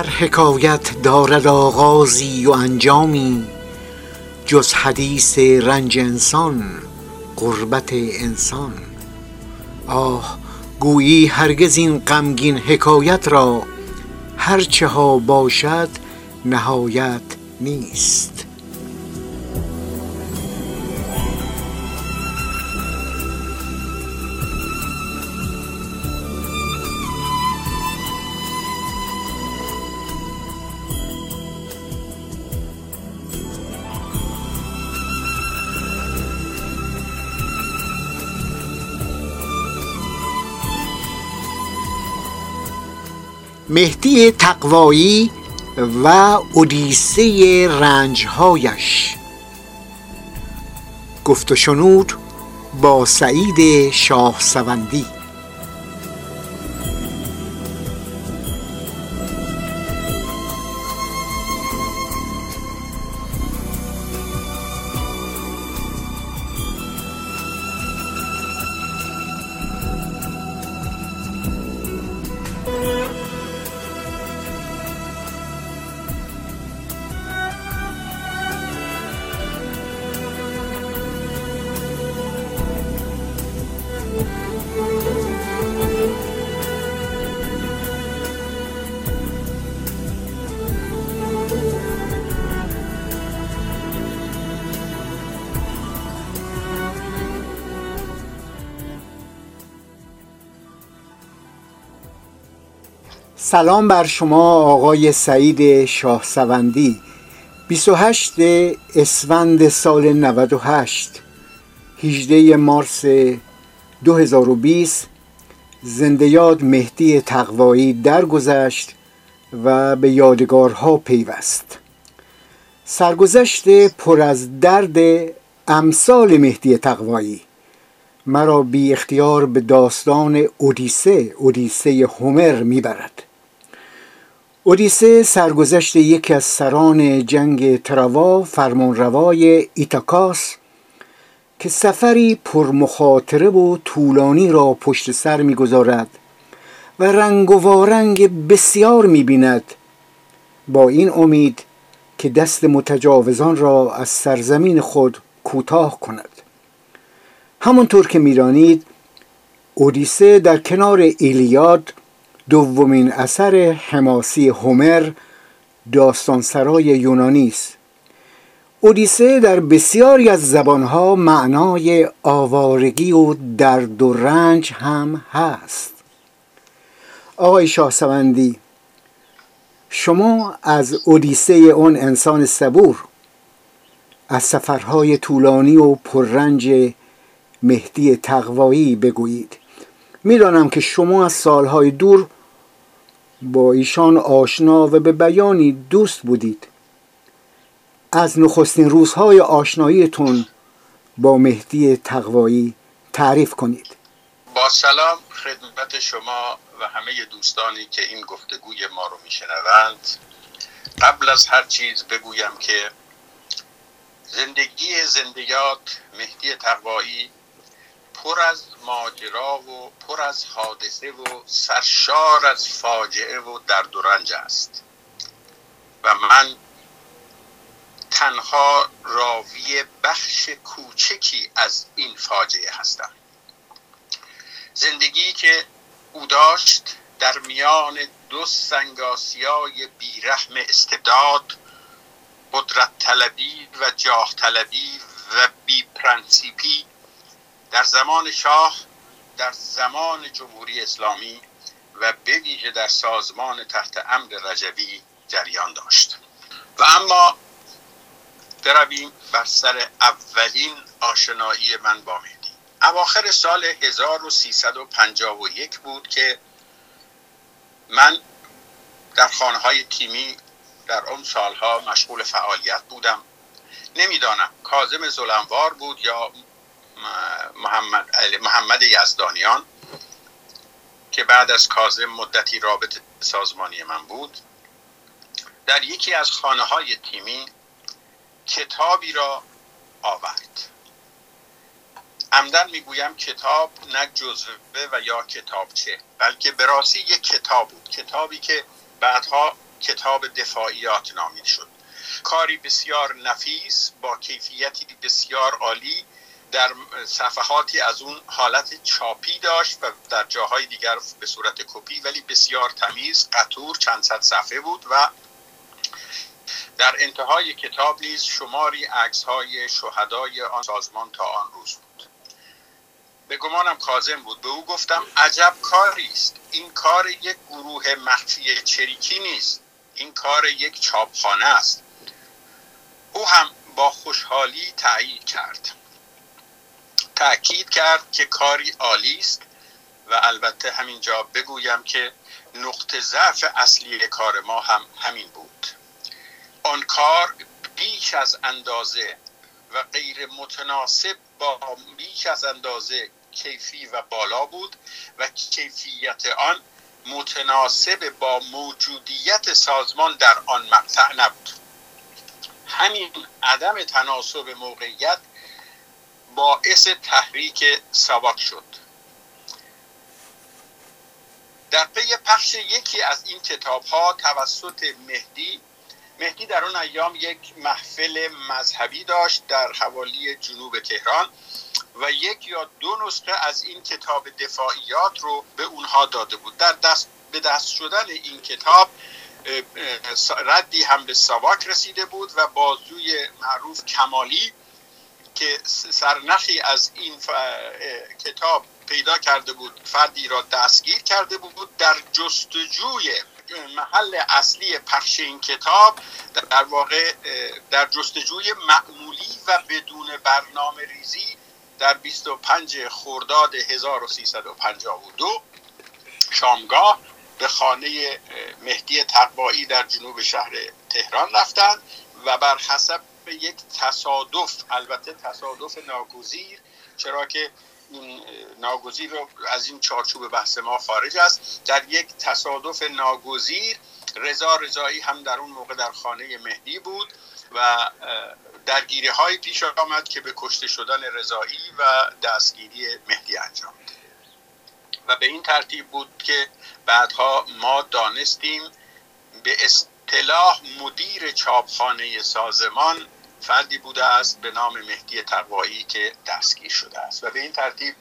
هر حکایت دارد آغازی و انجامی جز حدیث رنج انسان غربت انسان. آه گویی هرگز این غمگین حکایت را هرچه ها باشد نهایت نیست. مهدی تقوایی و اودیسه رنجهایش. گفت و شنود با سعید شاه سوندی. سلام بر شما آقای سعید شاه سوندی. 28 اسفند سال 98 18 مارس 2020 زنده یاد مهدی تقوایی درگذشت و به یادگارها پیوست. سرگذشت پر از درد امثال مهدی تقوایی. مرا بی اختیار به داستان اودیسه اودیسه هومر می‌برد. اودیسه سرگذشت یکی از سران جنگ تروا فرمانروای ایتاکاس که سفری پرمخاطره و طولانی را پشت سر می‌گذارد و رنگ و وارنگ بسیار می‌بیند. با این امید که دست متجاوزان را از سرزمین خود کوتاه کند. همانطور که میرانید اودیسه در کنار ایلیاد دومین اثر حماسی هومر داستانسرای یونانی است. اودیسه در بسیاری از زبانها معنای آوارگی و درد و رنج هم هست. آقای شاهسوندی شما از اودیسه اون انسان صبور از سفرهای طولانی و پررنج مهدی تقوایی بگویید. می‌دانم که شما از سالهای دور با ایشان آشنا و به بیانی دوست بودید. از نخستین روزهای آشناییتون با مهدی تقوایی تعریف کنید. با سلام خدمت شما و همه دوستانی که این گفتگوی ما رو میشنوند. قبل از هر چیز بگویم که زندگی زندگیات مهدی تقوایی پر از ماجرا و پر از حادثه و سرشار از فاجعه و درد و رنج است. و من تنها راوی بخش کوچکی از این فاجعه هستم. زندگی که او داشت در میان دو سنگاسیای بیرحم استبداد قدرت طلبی و جاه طلبی و بی پرنسیپی در زمان شاه در زمان جمهوری اسلامی و به ویژه در سازمان تحت امر رجبی جریان داشت. و اما برویم بر سر اولین آشنایی من با مهدی. اواخر سال 1351 بود که من در خانه های تیمی در اون سالها مشغول فعالیت بودم. نمی‌دانم کازم زلنوار بود یا محمد, محمد یزدانیان که بعد از کازم مدتی رابط سازمانی من بود در یکی از خانه های تیمی کتابی را آورد. عمدن می‌گویم کتاب نه جزوه و یا کتابچه بلکه به راستی یک کتاب بود. کتابی که بعدها کتاب دفاعیات نامیده شد. کاری بسیار نفیس با کیفیتی بسیار عالی در صفحاتی از اون حالت چاپی داشت و در جاهای دیگر به صورت کپی ولی بسیار تمیز قطور چند صد صفحه بود و در انتهای کتاب نیز شماری عکس های شهدای آن سازمان تا آن روز بود. به گمانم کازم بود. به او گفتم عجب کاری است. این کار یک گروه مخفی چریکی نیست. این کار یک چاپخانه است. او هم با خوشحالی تایید کرد. تأکید کرد که کاری عالی است و البته همینجا بگویم که نقطه ضعف اصلی کار ما هم همین بود. آن کار بیش از اندازه و غیر متناسب با بیش از اندازه کیفی و بالا بود و کیفیت آن متناسب با موجودیت سازمان در آن مقطع نبود. همین عدم تناسب موقعیت باعث تحریک سواک شد. در پی پخش یکی از این کتاب ها توسط مهدی مهدی در اون ایام یک محفل مذهبی داشت در حوالی جنوب تهران و یک یا دو نسخه از این کتاب دفاعیات رو به اونها داده بود. در دست به دست شدن این کتاب ردی هم به ساواک رسیده بود و بازوی معروف کمالی که سرنخی از این کتاب پیدا کرده بود فردی را دستگیر کرده بود در جستجوی محل اصلی پخش این کتاب در واقع در جستجوی معمولی و بدون برنامه ریزی در 25 خرداد 1352 شامگاه به خانه مهدی تقوایی در جنوب شهر تهران رفتند و بر حسب یک تصادف البته تصادف ناگزیر چرا که این ناگزیر از این چارچوب بحث ما خارج است. در یک تصادف ناگزیر رضا رضایی هم در اون موقع در خانه مهدی بود و درگیری های پیش آمد که به کشته شدن رضایی و دستگیری مهدی انجام و به این ترتیب بود که بعدها ما دانستیم به اصطلاح مدیر چاپخانه سازمان فردی بوده است به نام مهدی تقوایی که دستگیر شده است. و به این ترتیب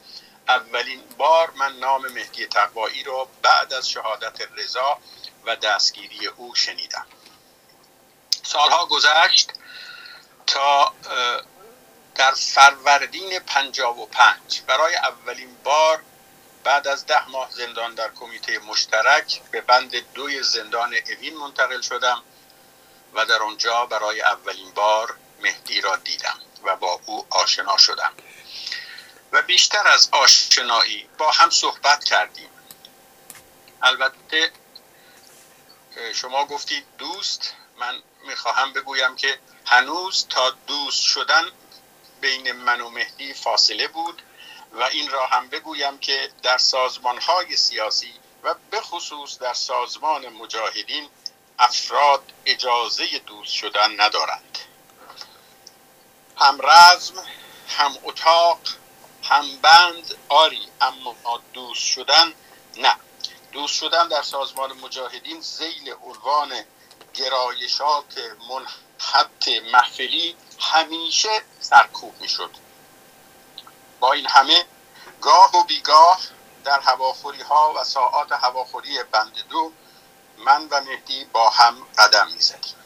اولین بار من نام مهدی تقوایی رو بعد از شهادت رضا و دستگیری او شنیدم. سالها گذشت تا در فروردین 55 برای اولین بار بعد از ده ماه زندان در کمیته مشترک به بند دوی زندان اوین منتقل شدم و در آنجا برای اولین بار مهدی را دیدم و با او آشنا شدم. و بیشتر از آشنایی با هم صحبت کردیم. البته شما گفتید دوست. من می‌خواهم بگویم که هنوز تا دوست شدن بین من و مهدی فاصله بود و این را هم بگویم که در سازمان های سیاسی و به خصوص در سازمان مجاهدین افراد اجازه دوست شدن ندارند. هم رزم هم اتاق هم بند. آری اما دوست شدن نه. دوست شدن در سازمان مجاهدین زیل عنوان گرایشات منحط محفلی همیشه سرکوب می‌شد. با این همه گاه و بیگاه در هواخوری ها و ساعات هواخوری بند دو من و مهدی با هم قدم می‌زدیم.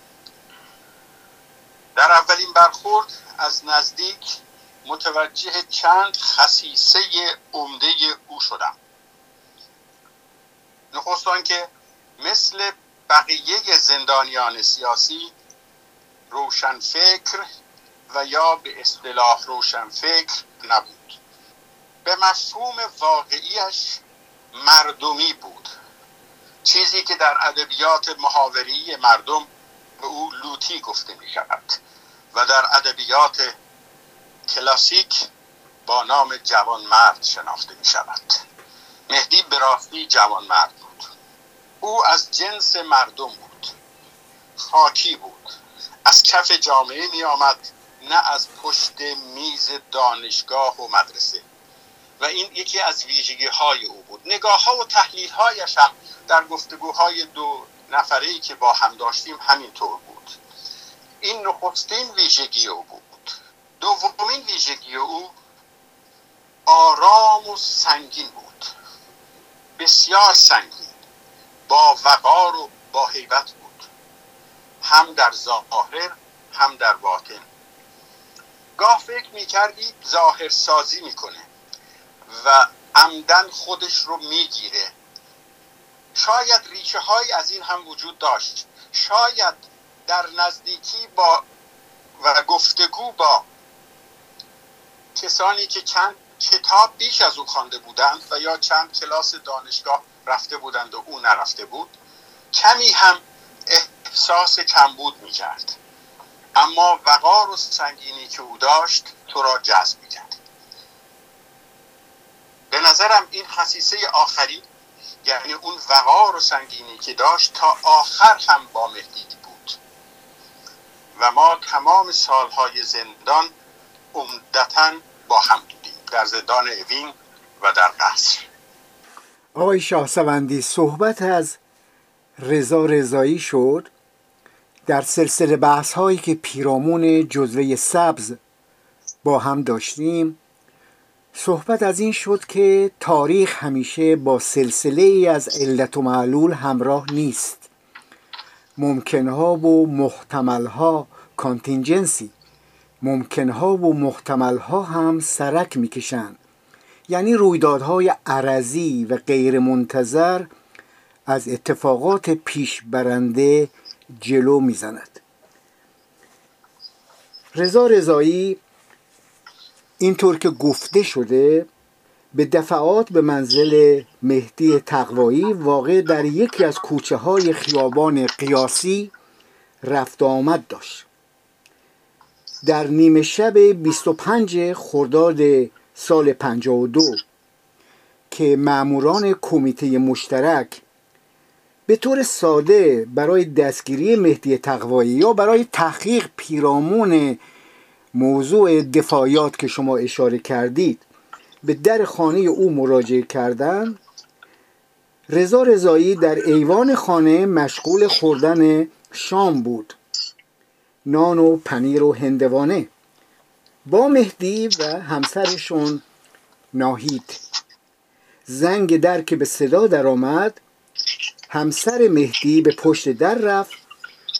در اولین برخورد از نزدیک متوجه چند خصیصه عمده او شدم. نخست که مثل بقیه زندانیان سیاسی روشنفکر و یا به اصطلاح روشنفکر نبود. به مفهوم واقعیش مردمی بود. چیزی که در ادبیات محاوری مردم به او لوتی گفته می شود و در ادبیات کلاسیک با نام جوان مرد شناخته می شود مهدی به جوان مرد بود. او از جنس مردم بود. خاکی بود. از کف جامعه می آمد نه از پشت میز دانشگاه و مدرسه. و این یکی از ویژگی های او بود. نگاه ها و تحلیل هایش هم در گفتگوهای دو نفره ای که با هم داشتیم همینطور بود. این نخستین ویژگی او بود. دومین ویژگی او آرام و سنگین بود. بسیار سنگین. با وقار و با حیبت بود. هم در ظاهر هم در باطن. گاه فکر می‌کردی ظاهر سازی می‌کنه و عمدن خودش رو می‌گیره. شاید ریشه های از این هم وجود داشت. شاید در نزدیکی با و گفتگو با کسانی که چند کتاب بیش از او خوانده بودند و یا چند کلاس دانشگاه رفته بودند و او نرفته بود کمی هم احساس کمبود می‌کرد. اما وقار و سنگینی که او داشت تو را جذب می‌کرد. به نظرم این خصیصه آخری یعنی اون وقار و سنگینی که داشت تا آخر هم با مهدی بود. و ما تمام سالهای زندان عمدتا با هم بودیم در زندان اوین و در قصر. آقای شاهسوندی صحبت از رضا رضایی شد. در سلسله بحث هایی که پیرامون جزوه سبز با هم داشتیم صحبت از این شد که تاریخ همیشه با سلسله ای از علت و معلول همراه نیست. ممکنها و محتملها کانتینجنسی ممکنها و محتملها هم سرک می‌کشند. یعنی رویدادهای عرضی و غیر منتظر از اتفاقات پیش برنده جلو می‌زند. رضا رضایی اینطور که گفته شده به دفعات به منزل مهدی تقوایی واقع در یکی از کوچه های خیابان قیاسی رفت آمد داشت. در نیمه شب 25 خرداد سال 52 که معموران کمیته مشترک به طور ساده برای دستگیری مهدی تقوایی یا برای تحقیق پیرامون موضوع دفاعیات که شما اشاره کردید به در خانه او مراجعه کردن. رضا رضایی در ایوان خانه مشغول خوردن شام بود. نان و پنیر و هندوانه. با مهدی و همسرشون ناهید. زنگ در که به صدا درآمد همسر مهدی به پشت در رفت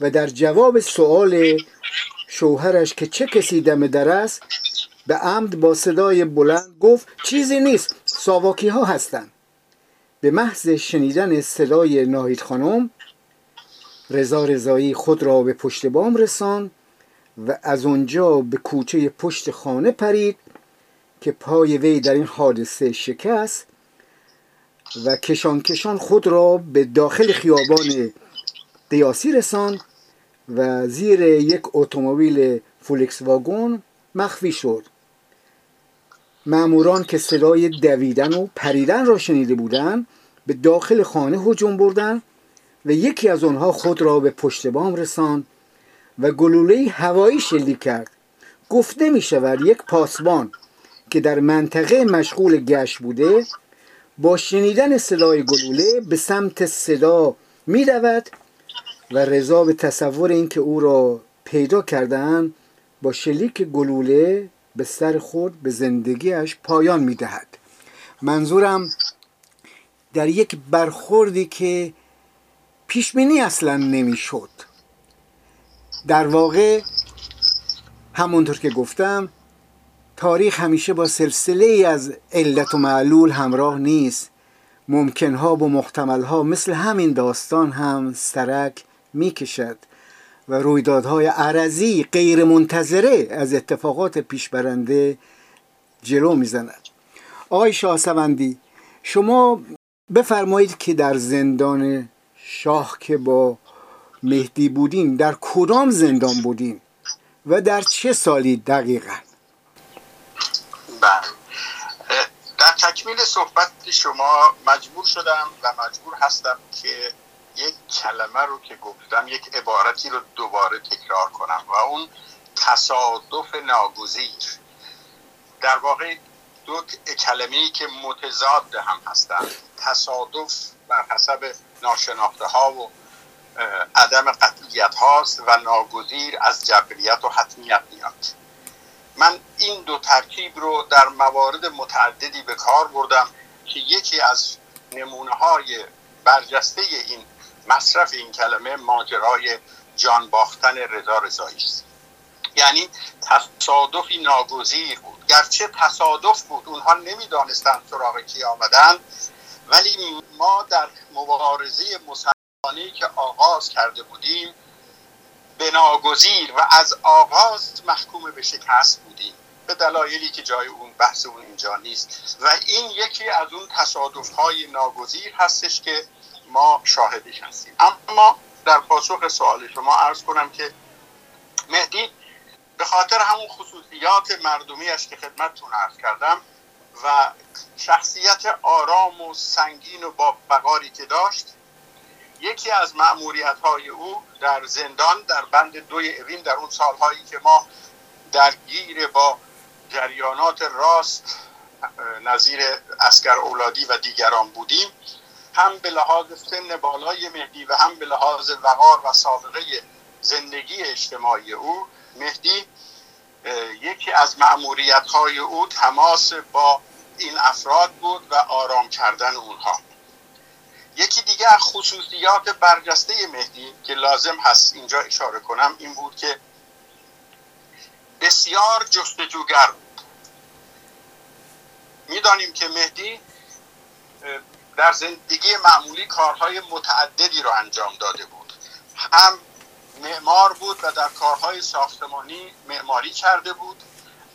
و در جواب سؤال شوهرش که چه کسی دم در است؟ به عمد با صدای بلند گفت چیزی نیست ساواکی ها هستند. به محض شنیدن صدای ناهید خانم رضا رضایی خود را به پشت بام رسان و از آنجا به کوچه پشت خانه پرید که پای وی در این حادثه شکست و کشان کشان خود را به داخل خیابان قیاسی رساند و زیر یک اتومبیل فولکس واگن مخفی شد. ماموران که صدای دویدن و پریدن را شنیده بودند به داخل خانه هجوم بردند و یکی از آنها خود را به پشت بام رساند و گلوله هوایی شلیک کرد. گفته می شود یک پاسبان که در منطقه مشغول گشت بوده با شنیدن صدای گلوله به سمت صدا می رود و رضا به تصور اینکه او را پیدا کردن با شلیک گلوله به سر خود به زندگیش پایان می دهد منظورم در یک برخوردی که پیشبینی اصلا نمی‌شد. در واقع همونطور که گفتم تاریخ همیشه با سلسله ای از علت و معلول همراه نیست. ممکنها و محتملها مثل همین داستان هم سرک می‌کشد و رویدادهای عرضی غیر منتظره از اتفاقات پیشبرنده جلو می‌زند. آقای شاهسوندی شما بفرمایید که در زندان شاه که با مهدی بودین در کدام زندان بودین و در چه سالی دقیقا؟ بله. در تکمیل صحبت شما مجبور شدم و مجبور هستم که یک کلمه رو که گفتم یک عبارتی رو دوباره تکرار کنم و اون تصادف ناگزیر. در واقع دو کلمه ای که متضاد هم هستند تصادف بر حسب ناشناخته ها و عدم قطعیت هاست و ناگزیر از جبریت و حتمیت میاد. من این دو ترکیب رو در موارد متعددی به کار بردم که یکی از نمونه های برجسته این مصرف این کلمه ماجرای جان باختن رضا رضایی است. یعنی تصادفی ناگزیر بود. گرچه تصادف بود اونها نمی‌دانستند سراغ کی آمدن ولی ما در مبارزه مسلمانی که آغاز کرده بودیم به ناگزیر و از آغاز محکوم به شکست بودیم. به دلایلی که جای اون بحث اون اینجا نیست. و این یکی از اون تصادف های ناگزیر هستش که ما شاهدش هستیم. اما در پاسخ سوال شما عرض کنم که مهدی به خاطر همون خصوصیات مردمیش که خدمتتون عرض کردم و شخصیت آرام و سنگین و با بقاری که داشت یکی از معمولیت های او در زندان در بند دوی اوین در اون سالهایی که ما درگیر با جریانات راست نظیر اسکر اولادی و دیگران بودیم هم به لحاظ سن بالای مهدی و هم به لحاظ وقار و سابقه زندگی اجتماعی او مهدی یکی از معموریت های او تماس با این افراد بود و آرام کردن اونها. یکی دیگه خصوصیات برجسته مهدی که لازم هست اینجا اشاره کنم این بود که بسیار جستجوگر بود. می‌دانیم که مهدی در زندگی معمولی کارهای متعددی رو انجام داده بود. هم معمار بود و در کارهای ساختمانی معماری کرده بود.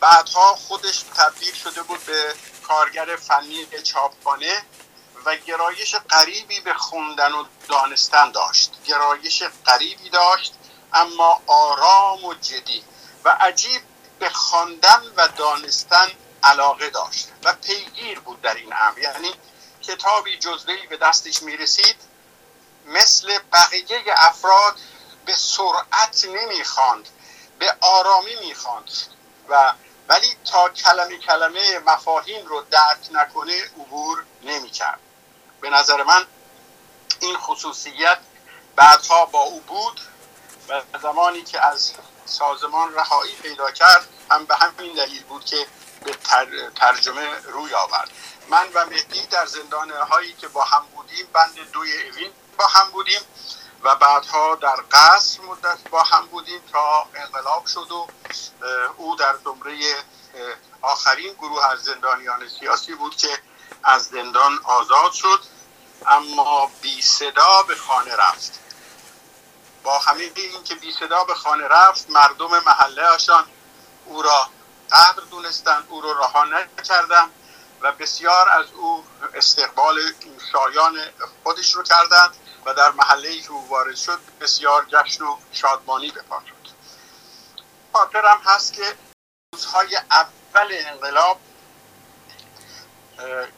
بعدها خودش تبدیل شده بود به کارگر فنی چاپخانه و گرایش قریبی به خوندن و دانستن داشت. گرایش قریبی داشت اما آرام و جدی و عجیب به خواندن و دانستن علاقه داشت و پیگیر بود در این امر. یعنی کتابی جزوهی به دستش می‌رسید مثل بقیه افراد به سرعت نمی‌خواند به آرامی می‌خواند و ولی تا کلمه کلمه مفاهیم رو درک نکنه عبور نمی‌کرد. به نظر من این خصوصیت بعدها با او بود و زمانی که از سازمان رهایی پیدا کرد هم به همین دلیل بود که به ترجمه روی آورد. من و مهدی در زندان هایی که با هم بودیم بند دوی اوین با هم بودیم و بعدها در قصر مدت با هم بودیم تا انقلاب شد و او در زمره آخرین گروه از زندانیان سیاسی بود که از زندان آزاد شد اما بی صدا به خانه رفت. با همه این که بی صدا به خانه رفت مردم محله هاشان او را قدر دونستند او را رها نکردند و بسیار از او استقبال شایان خودش رو کردند و در محله ای که او وارد شد بسیار جشن و شادمانی به پا شد خاطرم هست که روزهای اول انقلاب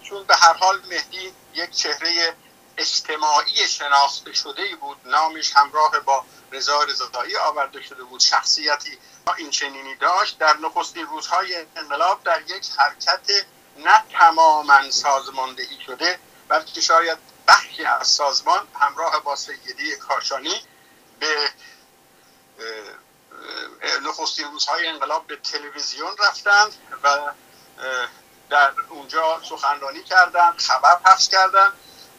چون به هر حال مهدی یک چهره اجتماعی شناخته شده بود نامش همراه با رضا رضایی آورده شده بود شخصیتی این چنینی داشت در نخستین روزهای انقلاب در یک حرکت نه تماما سازماندهی شده بلکه شاید بخشی از سازمان همراه با سیدی کاشانی به نخستین روزهای انقلاب به تلویزیون رفتند و در اونجا سخنرانی کردند خبر پخش کردند.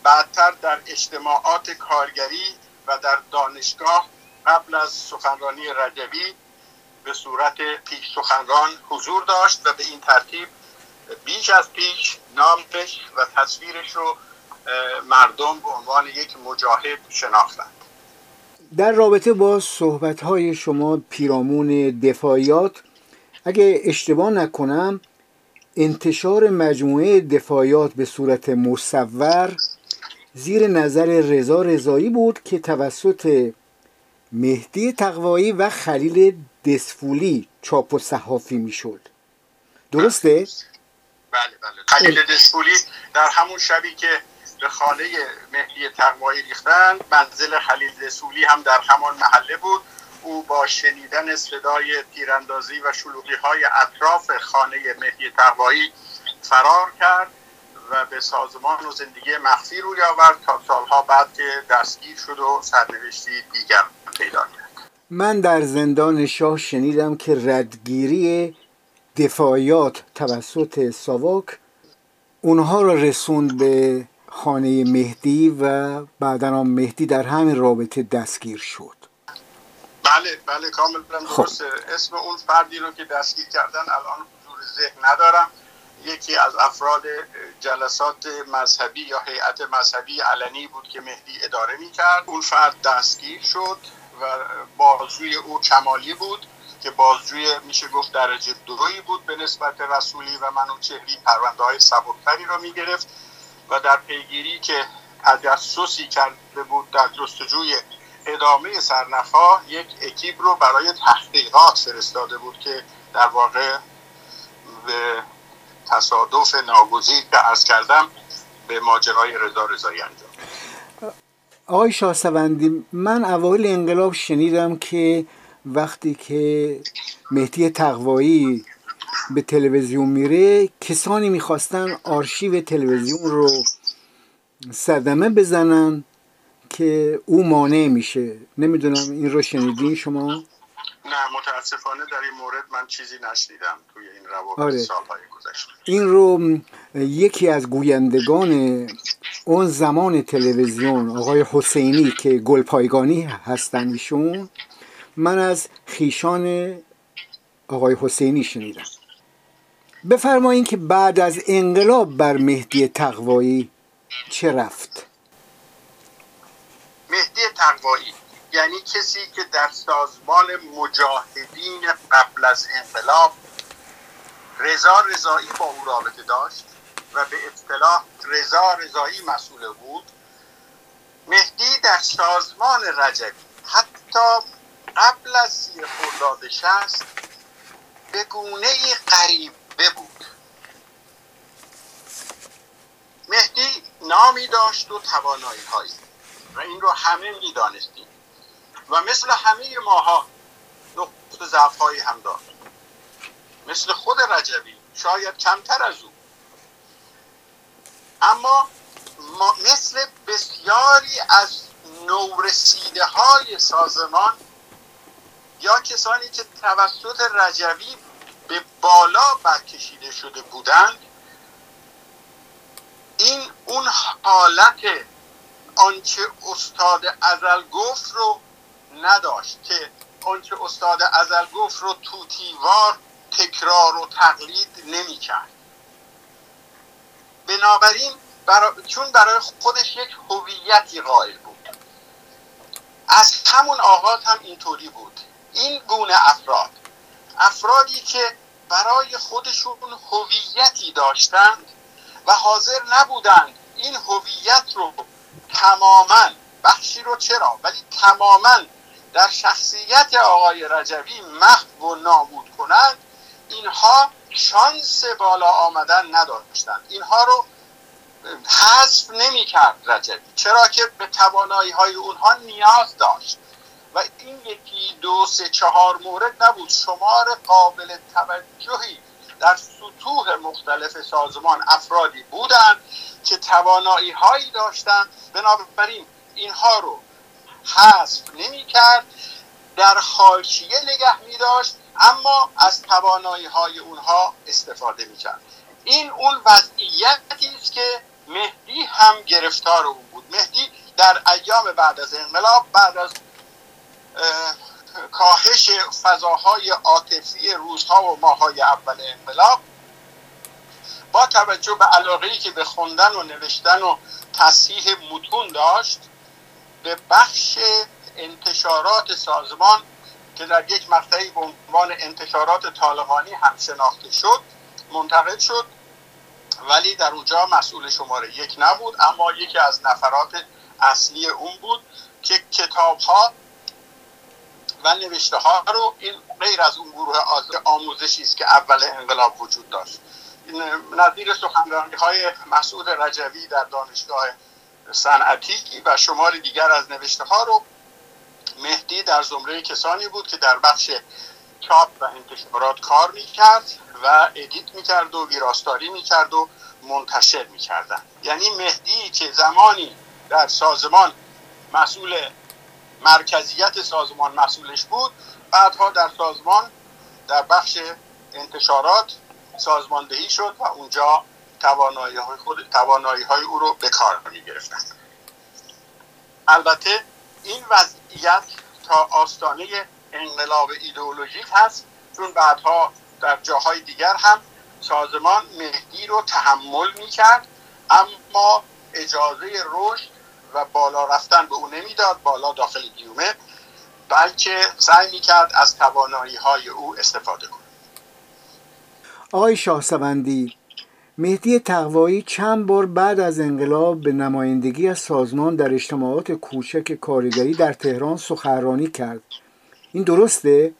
بعدتر در اجتماعات کارگری و در دانشگاه قبل از سخنرانی رجبی به صورت پیش سخنران حضور داشت و به این ترتیب بیش از پیش نامش و تصویرش رو مردم به عنوان یک مجاهد شناختند. در رابطه با صحبت های شما پیرامون دفاعیات اگه اشتباه نکنم انتشار مجموعه دفاعیات به صورت مصور زیر نظر رضا رضایی بود که توسط مهدی تقوایی و خلیل دسفولی چاپ و صحافی می‌شد. درسته؟ بله بله. خلیل دسفولی در همون شبی که به خانه مهدی تقوایی ریختن منزل خلیل دسفولی هم در همان محله بود. او با شنیدن صدای تیراندازی و شلوغی های اطراف خانه مهدی تقوایی فرار کرد و به سازمان و زندگی مخفی روی آورد تا سالها بعد که دستگیر شد و سرنوشتی دیگر پیدا کرد. من در زندان شاه شنیدم که ردگیری دفاعیات توسط ساواک اونها را رسوند به خانه مهدی و بعدا مهدی در همین رابطه دستگیر شد. بله بله کاملا خب. درسته. اسم اون فردی رو که دستگیر کردن الان حضور ذهن ندارم. یکی از افراد جلسات مذهبی یا هیئت مذهبی علنی بود که مهدی اداره می کرد اون فرد دستگیر شد و بازجوی او کمالی بود. که بازجوی میشه گفت درجه دوی بود به نسبت رسولی و منوچهری پرونده های سبکتری رو می گرفت و در پیگیری که تجسسی کرده بود در جستجوی ادامه سرنخها یک اکیب رو برای تحقیقات فرستاده بود که در واقع به تصادف ناگزیر که ارز کردم به ماجرای رضا رضایی انجام. آقای شاهسوندی من اوایل انقلاب شنیدم که وقتی که مهدی تقوایی به تلویزیون میره کسانی می‌خواستن آرشیو تلویزیون رو صدمه بزنن که او مانع میشه. نمی‌دونم این رو شنیدین شما؟ نه متاسفانه در این مورد من چیزی نشنیدم توی این روابط آره. سالهای گذشته. این رو یکی از گویندگان اون زمان تلویزیون آقای حسینی که گلپایگانی هستن ایشون من از خیشان آقای حسینی شنیدم. بفرمایین که بعد از انقلاب بر مهدی تقوایی چه رفت؟ مهدی تقوایی یعنی کسی که در سازمان مجاهدین قبل از انقلاب رضا رضایی با او رابطه داشت و به اصطلاح رضا رضایی مسئول بود. مهدی در سازمان رجبی حتی قبل از سی خرداد شست به گونه غریبه بود مهدی نامی داشت و توانایی هایی و این رو همه می‌دانستیم. و مثل همه ماها نقط ضعف هایی هم داشت. مثل خود رجبی شاید کمتر از او. اما ما مثل بسیاری از نورسیده های سازمان یا کسانی که توسط رجوی به بالا برکشیده شده بودند این اون حالت آنچه استاد ازل گفت رو نداشت که آنچه استاد ازل گفت رو توتیوار تکرار و تقلید نمی کرد بنابراین برا... چون برای خودش یک هویتی قائل بود. از همون آغاز هم اینطوری بود. این گونه افراد. افرادی که برای خودشون هویتی داشتند و حاضر نبودند این هویت رو تماما بخشی رو چرا؟ ولی تماما در شخصیت آقای رجوی محو و نابود کنند اینها شانس بالا آمدن نداشتند. اینها رو حذف نمی کرد رجبی. چرا که به توانایی های اونها نیاز داشت. و این یکی دو سه چهار مورد نبود. شمار قابل توجهی در سطوح مختلف سازمان افرادی بودند که توانایی هایی داشتند. بنابراین اینها رو حذف نمی کرد در حاشیه نگه می داشت اما از توانایی های اونها استفاده می کرد این اون وضعیتی است که مهدی هم گرفتار اون بود. مهدی در ایام بعد از انقلاب بعد از کاهش فضاهای عاطفی روزها و ماهای اول انقلاب با توجه به علاقه که به خوندن و نوشتن و تصحیح متون داشت به بخش انتشارات سازمان که در یک مقطعی به عنوان انتشارات طالقانی هم شناخته شد منتقل شد. ولی در اونجا مسئول شماره یک نبود اما یکی از نفرات اصلی اون بود که کتاب ها و نوشته ها رو این غیر از اون گروه آموزشی است که اول انقلاب وجود داشت. نظیر سخنرانی های مسعود رجوی در دانشگاه صنعتی و شمار دیگر از نوشته ها رو مهدی در زمره کسانی بود که در بخش چاپ و انتشارات کار می‌کرد و ادیت می‌کرد و ویراستاری می‌کرد و منتشر می‌کردن یعنی مهدی که زمانی در سازمان مسئول مرکزیت سازمان مسئولش بود بعدها در سازمان در بخش انتشارات سازماندهی شد و اونجا توانایی های, خود، توانایی های او رو به کار می گرفتن. البته این وضعیت تا آستانه انقلاب ایدئولوژیک هست چون بعدها در جاهای دیگر هم سازمان مهدی رو تحمل می کرد اما اجازه رشد و بالا رفتن به او نمی‌داد بالا داخل گیومه بلکه سعی می کرد از توانایی های او استفاده کنه. آقای شاهسوندی مهدی تقوایی چند بار بعد از انقلاب به نمایندگی از سازمان در اجتماعات کوچک کارگری در تهران سخنرانی کرد. این درسته؟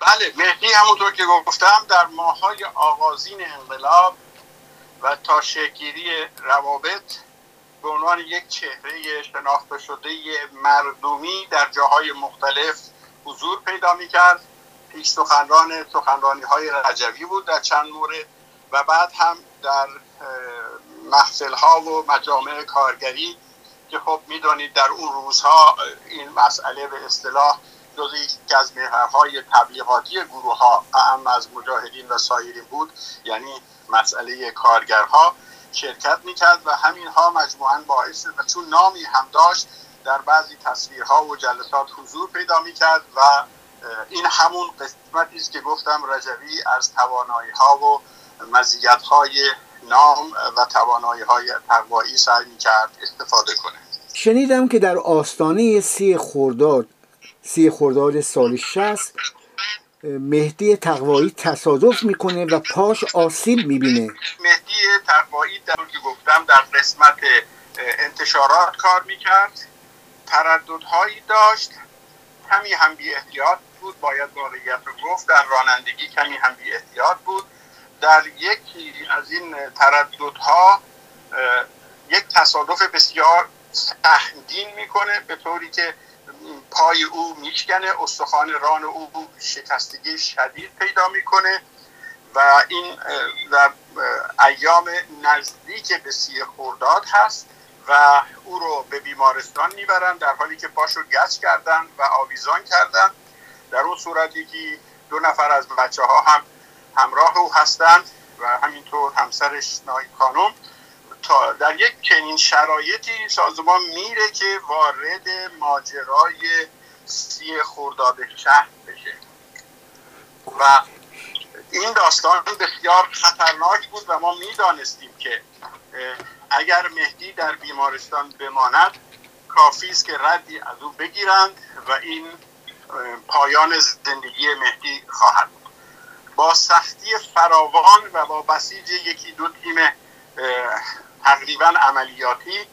بله مهدی همونطور که گفتم در ماهای آغازین انقلاب و تا شکیری روابط به عنوان یک چهره شناخته شده مردمی در جاهای مختلف حضور پیدا می کرد پیش سخنران سخنرانی های رجوی بود در چند مورد و بعد هم در محفل ها و مجامع کارگری که خب می‌دانید در اون روزها این مسئله به اصطلاح جز یکی از محورهای تبلیغاتی گروه ها اهم از مجاهدین و سایرین بود یعنی مسئله کارگرها. شرکت می‌کرد و همین ها مجموعا باعث و چون نامی هم داشت در بعضی تصویرها و جلسات حضور پیدا می‌کرد و این همون قسمتی است که گفتم رجوی از توانایی ها و مزیت های نام و توانایی های تقوایی سعی می‌کرد استفاده کنه. شنیدم که در آستانه سی خورداد سی خرداد سال 60 مهدی تقوایی تصادف می‌کنه و پاش آسیب می‌بینه. مهدی تقوایی در که گفتم در قسمت انتشارات کار می‌کرد ترددهایی داشت. کمی هم بی احتیاط بود باید واقعیت رو گفت. در رانندگی کمی هم بی احتیاط بود. در یکی از این ترددها یک تصادف بسیار سهمگین می‌کنه به طوری که پای او میشکنه استخوان ران او شکستگی شدید پیدا می‌کنه و این در ایام نزدیک به سی خورداد هست و او رو به بیمارستان می‌برن در حالی که پاشو گچ کردن و آویزان کردن. در اون صورت یکی دو نفر از بچه ها هم همراه او هستند و همینطور همسرش نای خانم تا در یک چنین شرایطی سازمان میره که وارد ماجرای سی خرداد شهر بشه. و این داستان بسیار خطرناک بود و ما می‌دانستیم که اگر مهدی در بیمارستان بماند کافی است که ردی از او بگیرند و این پایان زندگی مهدی خواهد بود. با سختی فراوان و با بسیج یکی دو تیم تقریبا عملیاتی.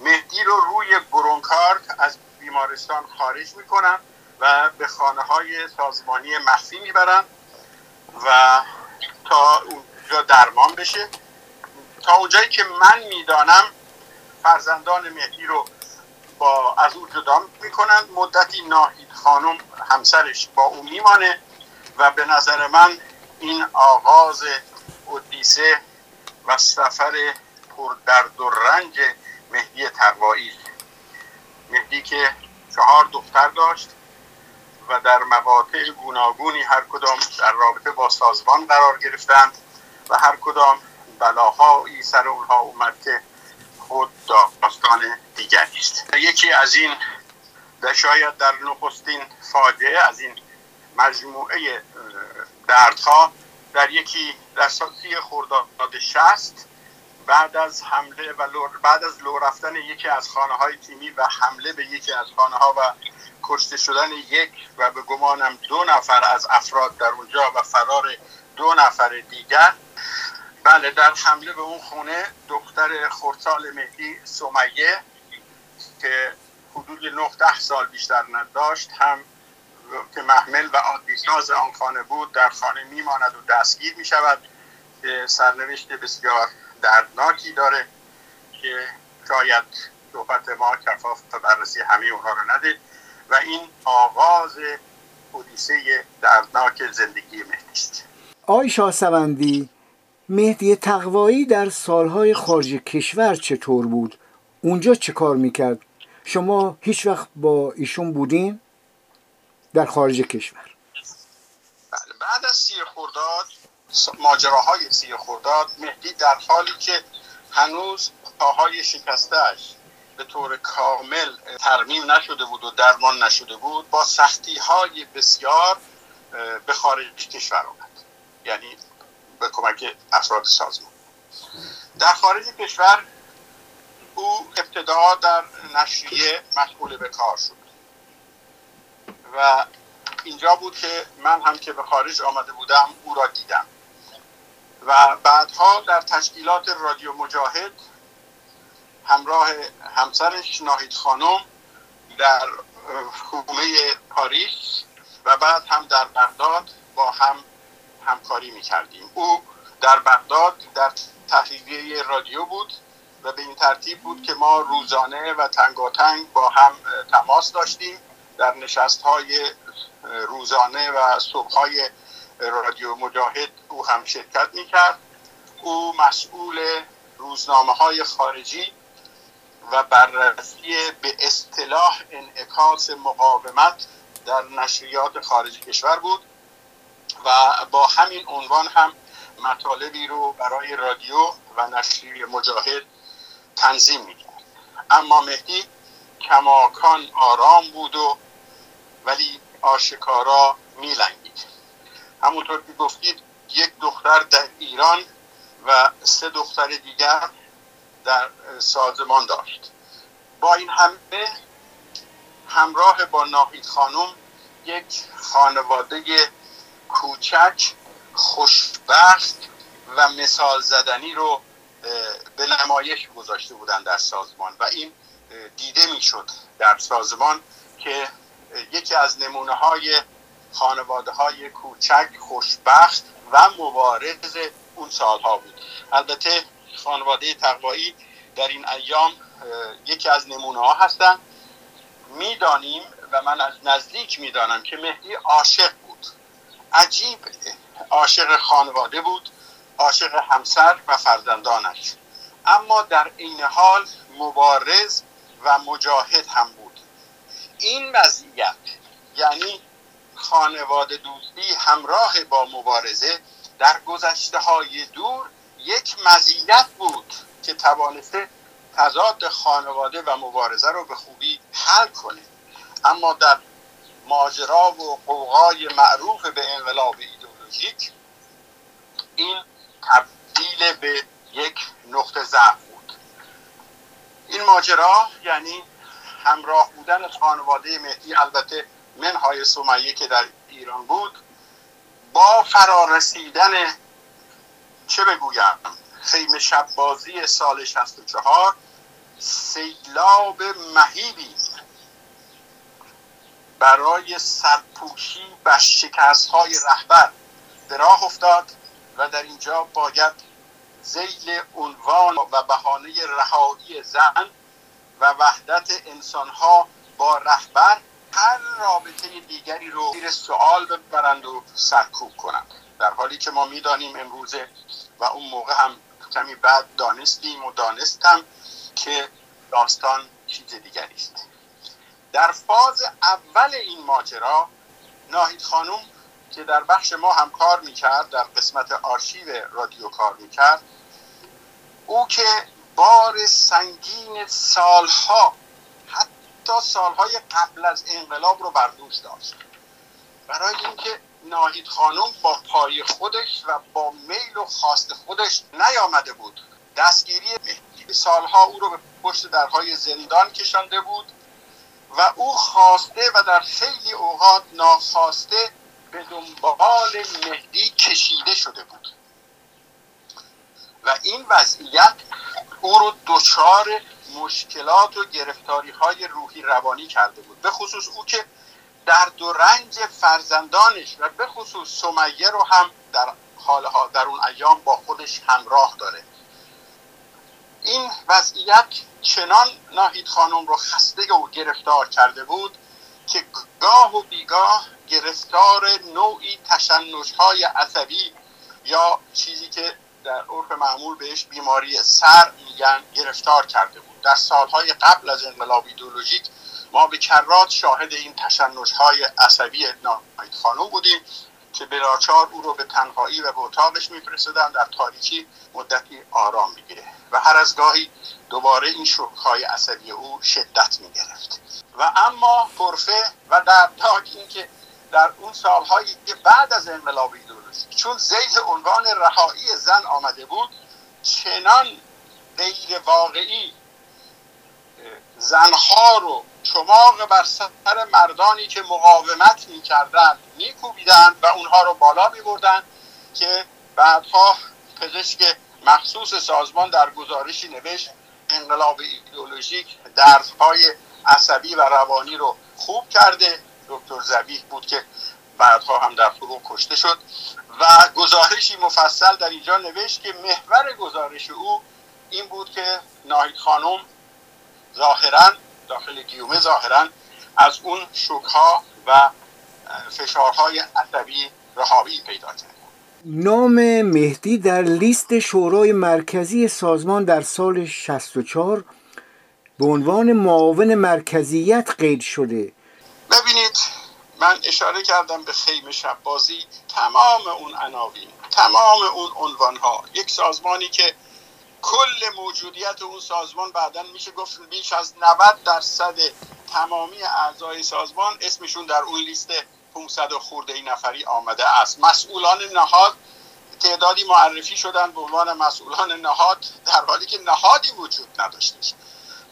مهدی رو روی برونکارت از بیمارستان خارج می‌کنن و به خانه های سازمانی مخفی می‌برن و تا اونجا درمان بشه. تا اونجایی که من می‌دانم فرزندان مهدی رو با از او جدا می‌کنن. مدتی ناهید خانم همسرش با او میمانه و به نظر من این آغاز اودیسه و سفر پر درد و رنج مهدی تقوایی. مهدی که چهار دختر داشت و در مقاطع گوناگونی هر کدام در رابطه با سازمان قرار گرفتند و هر کدام بلاهایی سر اونها اومد که خود داستان دیگری است. یکی از این در شاید در نخستین فاجعه از این مجموعه دردها در یکی در سی خرداد شست بعد از حمله و بعد از لو رفتن یکی از خانه های تیمی و حمله به یکی از خانه ها و کشته شدن یک و به گمانم دو نفر از افراد در اونجا و فرار دو نفر دیگر بله در حمله به اون خونه دختر خورسال مهدی سمیه که حدود 9 سال بیشتر نداشت هم که محمل و آدیساز آن خانه بود در خانه میماند و دستگیر می شود که سرنوشت بسیار دردناکی داره که شاید صحبت ما کفاف تا بررسی همه اونها رو نده و این آغاز اودیسه دردناک زندگی مهدی است آی شاهسوندی مهدی تقوایی در سالهای خارج کشور چطور بود؟ اونجا چه کار می‌کرد؟ شما هیچ وقت با ایشون بودین؟ در خارج کشور بله بعد از سی خورداد ماجراهای سی خورداد مهدی در حالی که هنوز پاهای شکستهش به طور کامل ترمیم نشده بود و درمان نشده بود با سختی های بسیار به خارج کشور آمد. یعنی به کمک افراد سازمان. در خارج کشور او ابتدا در نشریه مشغول به کار شد. و اینجا بود که من هم که به خارج آمده بودم او را دیدم. و بعدها در تشکیلات رادیو مجاهد همراه همسرش ناهید خانم در حومه پاریس و بعد هم در بغداد با هم همکاری می کردیم او در بغداد در تحریریه رادیو بود و به این ترتیب بود که ما روزانه و تنگاتنگ با هم تماس داشتیم در نشست های روزانه و صبح های رادیو مجاهد او هم شرکت می کرد او مسئول روزنامه های خارجی و بررسی به اصطلاح انعکاس مقاومت در نشریات خارج کشور بود و با همین عنوان هم مطالبی رو برای رادیو و نشریه مجاهد تنظیم می‌کرد. اما مهدی کماکان آرام بود و ولی آشکارا میلنگید. همونطور که گفتید یک دختر در ایران و سه دختر دیگر در سازمان داشت. با این همه همراه با ناهید خانم یک خانواده کوچک خوشبخت و مثال زدنی رو به نمایش گذاشته بودن در سازمان و این دیده می‌شد در سازمان که یکی از نمونه های خانواده های کوچک خوشبخت و مبارز اون سالها بود. البته خانواده تقوایی در این ایام یکی از نمونه ها هستن. می‌دانیم و من از نزدیک می‌دانم که مهدی عاشق بود. عجیب عاشق خانواده بود عاشق همسر و فرزندانش. اما در این حال مبارز و مجاهد هم بود. این وضعیت یعنی خانواده دوستی همراه با مبارزه در گذشته های دور یک مزیت بود که توانسته تضاد خانواده و مبارزه رو به خوبی حل کنه. اما در ماجرا و قوقای معروف به انقلاب ایدولوژیک این تبدیل به یک نقطه ضعف بود. این ماجرا یعنی همراه بودن خانواده مهدی البته منهای سمیه که در ایران بود با فرارسیدن چه بگویم خیمه شب بازی سال 64 سیلاب مهیبی برای سرپوشی و شکست های رهبر به راه افتاد و در اینجا باید زیل عنوان و بهانه رهایی زن و وحدت انسانها با رهبر هر رابطه دیگری رو زیر سوال ببرند و سرکوب کنند. در حالی که ما می‌دانیم امروزه و اون موقع هم کمی بعد دانستیم و دانستم که داستان چیز دیگری است. در فاز اول این ماجرا ناهید خانوم که در بخش ما هم کار می‌کرد در قسمت آرشیو رادیو کار می‌کرد او که بار سنگین سالها حتی سالهای قبل از انقلاب رو بر دوش داشت. برای اینکه ناهید خانم با پای خودش و با میل و خواست خودش نیامده بود. دستگیری مهدی سالها او رو به پشت درهای زندان کشانده بود و او خواسته و در خیلی اوقات ناخواسته به دنبال مهدی کشیده شده بود. و این وضعیت او رو دچار مشکلات و گرفتاری های روحی روانی کرده بود. به خصوص او که در دو رنج فرزندانش و به خصوص سمیه رو هم در حالها در اون ایام با خودش همراه داره. این وضعیت چنان ناهید خانم رو خسته و گرفتار کرده بود که گاه و بیگاه گرفتار نوعی تشنج های عصبی یا چیزی که در عرف معمول بهش بیماری سر میگن گرفتار کرده بود. در سالهای قبل از انقلاب ایدولوژیک ما به کرات شاهد این تشنج های عصبی ناهید خانم بودیم که بلاچار او رو به تنهایی و به اتاقش میفرستدن در تاریکی مدتی آرام می‌گیره و هر از گاهی دوباره این های عصبی او شدت می‌گرفت. و اما پرفه و دردناک این که در اون سالهای بعد از انقلاب ایدولوژی چون زیل عنوان رهایی زن آمده بود چنان غیر واقعی زنها رو چماق بر سر مردانی که مقاومت می‌کردند میکوبیدند و اونها رو بالا میبردند که بعدها پزشک مخصوص سازمان در گزارشی نوشت انقلاب ایدئولوژیک دردهای عصبی و روانی رو خوب کرده دکتر زبیح بود که بعدها هم در فروع کشته شد و گزارشی مفصل در اینجا نوشت که محور گزارش او این بود که ناهید خانم ظاهرا داخل گیومه ظاهرا از اون شوکها و فشارهای عصبی رهایی پیدا کرد. نام مهدی در لیست شورای مرکزی سازمان در سال 64 به عنوان معاون مرکزیت قید شده. ببینید من اشاره کردم به خیم شبازی تمام اون عناوین تمام اون عنوان ها یک سازمانی که کل موجودیت اون سازمان بعدا میشه گفت بیش از 90 درصد تمامی اعضای سازمان اسمشون در اون لیست 500 خورده ای نفری آمده است. مسئولان نهاد تعدادی معرفی شدن به عنوان مسئولان نهاد در حالی که نهادی وجود نداشتش.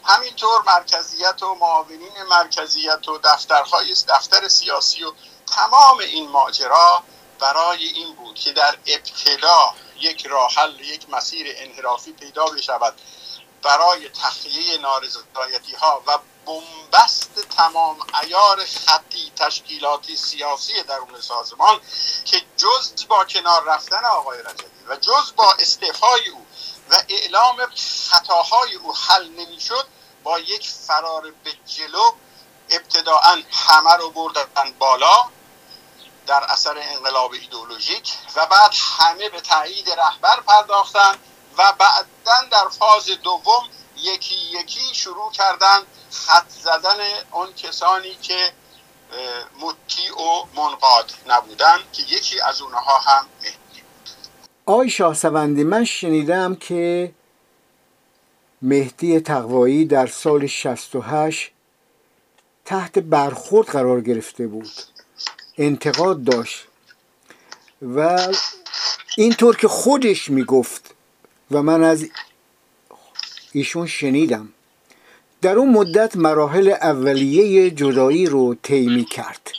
همینطور مرکزیت و معاونین مرکزیت و دفترهای دفتر سیاسی و تمام این ماجرا برای این بود که در ابتدا یک راه حل یک مسیر انحرافی پیدا بشود برای تخلیه نارضایتی ها و بنبست تمام ایار خطی تشکیلاتی سیاسی درون سازمان که جز با کنار رفتن آقای رجبی و جز با استعفای او و اعلام خطاهای او حل نمی‌شد با یک فرار به جلو ابتداعا همه رو بردن بالا در اثر انقلاب ایدولوژیک و بعد همه به تایید رهبر پرداختن و بعدا در فاز دوم یکی یکی شروع کردن خط زدن اون کسانی که مطیع و منقاد نبودن که یکی از اونها هم مهدی بود. آی شاه من شنیدم که مهدی تقوایی در سال 68 تحت برخورد قرار گرفته بود. انتقاد داشت و اینطور که خودش می‌گفت و من از ایشون شنیدم در اون مدت مراحل اولیه جدایی رو طی کرد.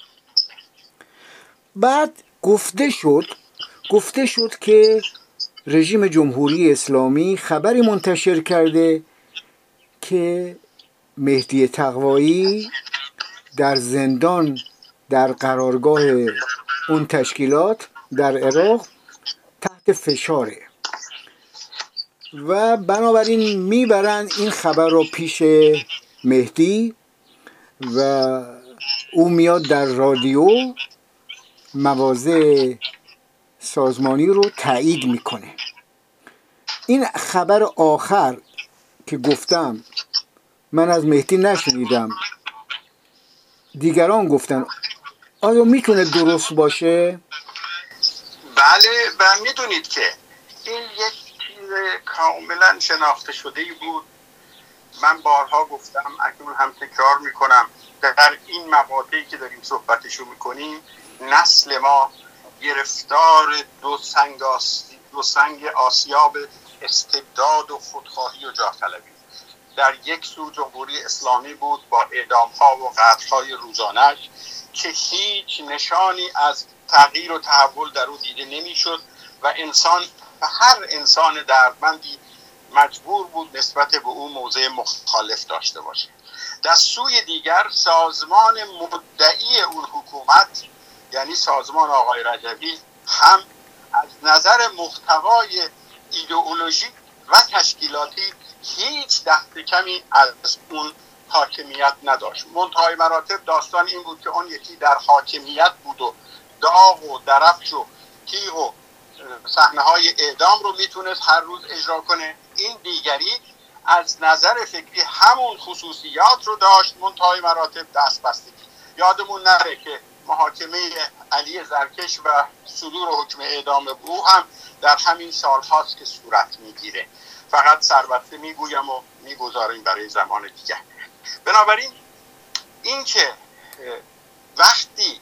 بعد گفته شد گفته شد که رژیم جمهوری اسلامی خبری منتشر کرده که مهدی تقوایی در زندان در قرارگاه اون تشکیلات در عراق تحت فشاره. و بنابراین می‌برن این خبر رو پیش مهدی و او میاد در رادیو مواضع سازمانی رو تایید می‌کنه. این خبر آخر که گفتم من از مهدی نشنیدم. دیگران گفتن. آیا می‌تونه درست باشه؟ بله و می‌دونید که این یک چیز کاملا شناخته شده بود. من بارها گفتم اکنون هم تکرار می‌کنم در این مقاطعی که داریم صحبتشو می‌کنیم نسل ما گرفتار دو سنگ, دو سنگ آسیاب استبداد و خودخواهی و جاه در یک سو جمهوری اسلامی بود با اعدام ها و قتل های روزانش که هیچ نشانی از تغییر و تحول در او دیده نمی‌شد و انسان و هر انسان دردمندی مجبور بود نسبت به او موضع مخالف داشته باشه. در سوی دیگر سازمان مدعی اون حکومت یعنی سازمان آقای رجبی هم از نظر محتوای ایدئولوژی و تشکیلاتی هیچ دست کمی از اون حاکمیت نداشت. منتهای مراتب داستان این بود که اون یکی در حاکمیت بود و داغ و درفش و تیغ و صحنه های اعدام رو می‌تونست هر روز اجرا کنه. این دیگری از نظر فکری همون خصوصیات رو داشت. منتهای مراتب دست بستگی یادمون نره که محاکمه علی زرکش و صدور حکم اعدام او هم در همین سال هاست که صورت می‌گیره. فقط سربسته می‌گویم و می‌گذاریم برای زمان دیگه بنابراین اینکه وقتی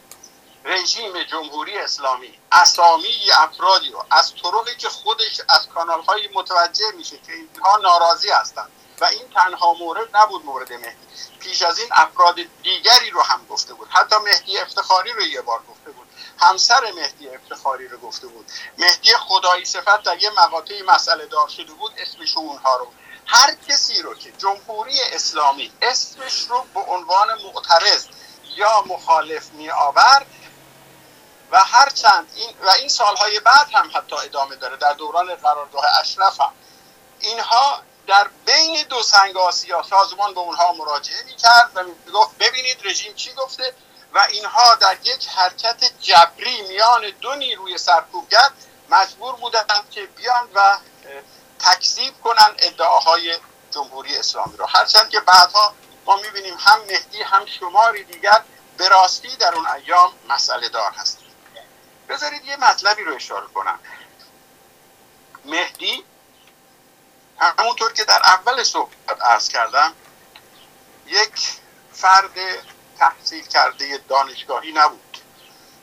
رژیم جمهوری اسلامی اسامی افرادی رو از طرقی که خودش از کانال های متوجه میشه که اینها ناراضی هستند و این تنها مورد نبود مورد مهدی. پیش از این افراد دیگری رو هم گفته بود. حتی مهدی افتخاری رو یه بار گفته بود. همسر مهدی افتخاری رو گفته بود. مهدی خدایی صفت در یه مقاطعی مسئله دار شده بود اسمش اونها رو. هر کسی رو که جمهوری اسلامی اسمش رو به عنوان معترض یا مخالف می آورد و هرچند این و این سالهای بعد هم حتی ادامه داره در دوران قرارگاه اشرف هم. اینها در بین دو سنگ آسیا سازمان به اونها مراجعه می‌کرد و می‌گفت ببینید رژیم چی گفته و اینها در یک حرکت جبری میان دو نیروی سرکوبگر مجبور بودند که بیان و تکذیب کنن ادعاهای جمهوری اسلامی رو هرچند که بعدها ما می‌بینیم هم مهدی هم شماری دیگر به راستی در اون ایام مسئله دار هست بذارید یه مطلبی رو اشاره کنم. مهدی همونطور که در اول صحبت ارز کردم یک فرد تحصیل کرده دانشگاهی نبود.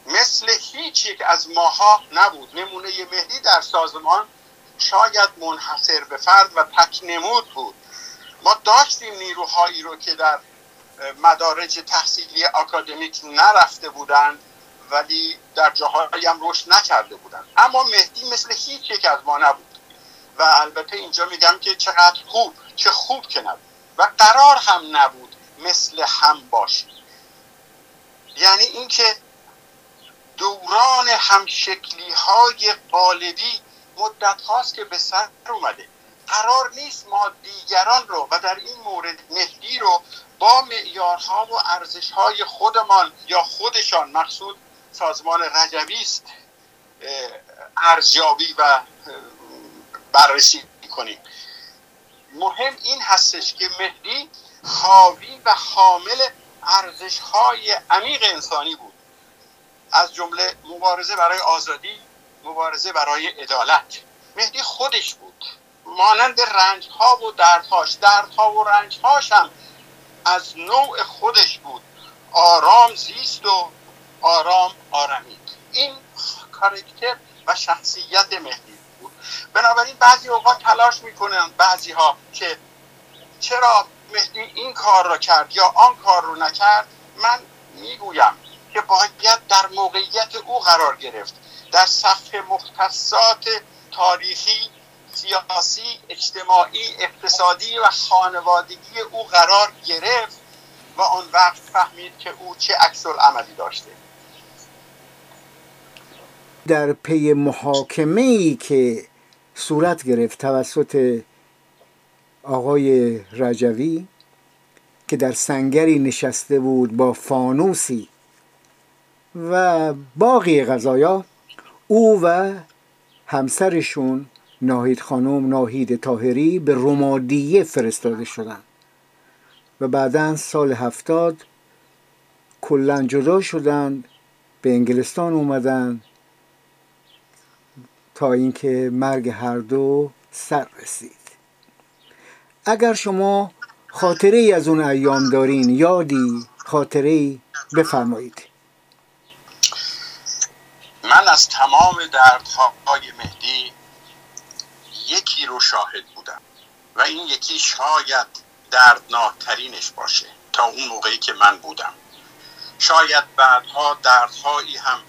مثل هیچ یک از ماها نبود. نمونه مهدی در سازمان شاید منحصر به فرد و تکنمود بود. ما داشتیم نیروهایی رو که در مدارج تحصیلی اکادمیک نرفته بودند ولی در جاهایی هم رشد نکرده بودند. اما مهدی مثل هیچ یک از ما نبود. و البته اینجا میگم که چقدر خوب چه خوب که نبود. و قرار هم نبود مثل هم باشی یعنی اینکه دوران همشکلی های قالبی مدت هاست که به سر اومده. قرار نیست ما دیگران رو و در این مورد مهدی رو با معیارها و ارزشهای خودمان یا خودشان مقصود سازمان رجوی است ارزیابی و بررسی کنیم مهم این هستش که مهدی حاوی و حامل ارزش های عمیق انسانی بود. از جمله مبارزه برای آزادی مبارزه برای عدالت. مهدی خودش بود. مانند رنج ها و دردهاش دردها و رنج هاش هم از نوع خودش بود. آرام زیست و آرام آرمید این کارکتر و شخصیت مهدی. بنابراین بعضی اوقات تلاش می‌کنن بعضی ها که چرا مهدی این کار را کرد یا آن کار رو نکرد من می‌گویم که باید در موقعیت او قرار گرفت. در صفحه مختصات تاریخی سیاسی اجتماعی اقتصادی و خانوادگی او قرار گرفت و آن وقت فهمید که او چه عکس عملی داشته. در پی محاکمه ای که صورت گرفت توسط آقای رجوی که در سنگری نشسته بود با فانوسی و باقی غذایا او و همسرشون ناهید خانم ناهید تاهری به رومادیه فرستاده شدن و بعدا سال هفتاد کلا جدا شدن به انگلستان اومدن تا اینکه مرگ هر دو سر رسید. اگر شما خاطره ای از اون ایام دارین یادی خاطره ای بفرمایید. من از تمام دردهای مهدی یکی رو شاهد بودم و این یکی شاید دردناکترینش باشه تا اون موقعی که من بودم. شاید بعدها دردهایی هم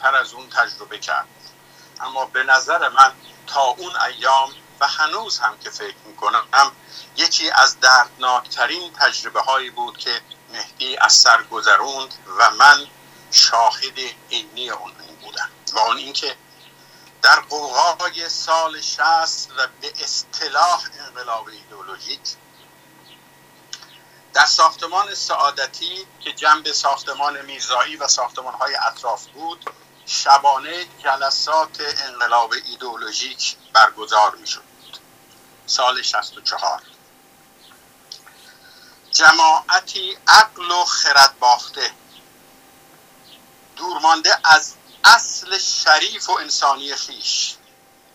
تر از اون تجربه کرد. اما به نظر من تا اون ایام و هنوز هم که فکر می‌کنم یکی از دردناکترین تجربه هایی بود که مهدی از سر گذروند و من شاهد اینی اون بودم و اون اینکه در قوهای سال شست و به اصطلاح انقلاب ایدولوژیک در ساختمان سعادتی که جنب ساختمان میرزایی و ساختمان های اطراف بود شبانه جلسات انقلاب ایدئولوژیک برگزار می شد سال 64 جماعتی عقل و خرد باخته. دورمانده از اصل شریف و انسانی خیش.